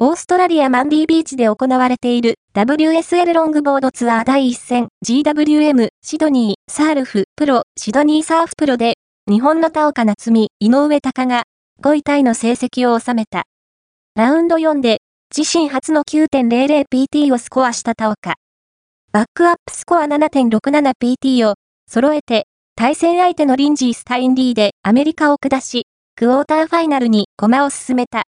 オーストラリアマンディービーチで行われている WSL ロングボードツアー第1戦 GWM シドニーサールフプロシドニーサーフプロで日本の田岡夏美井上隆が5位タイの成績を収めた。ラウンド4で自身初の 9.00PT をスコアした田岡。バックアップスコア 7.67PT を揃えて対戦相手のリンジー・スタインリーでアメリカを下し、クォーターファイナルに駒を進めた。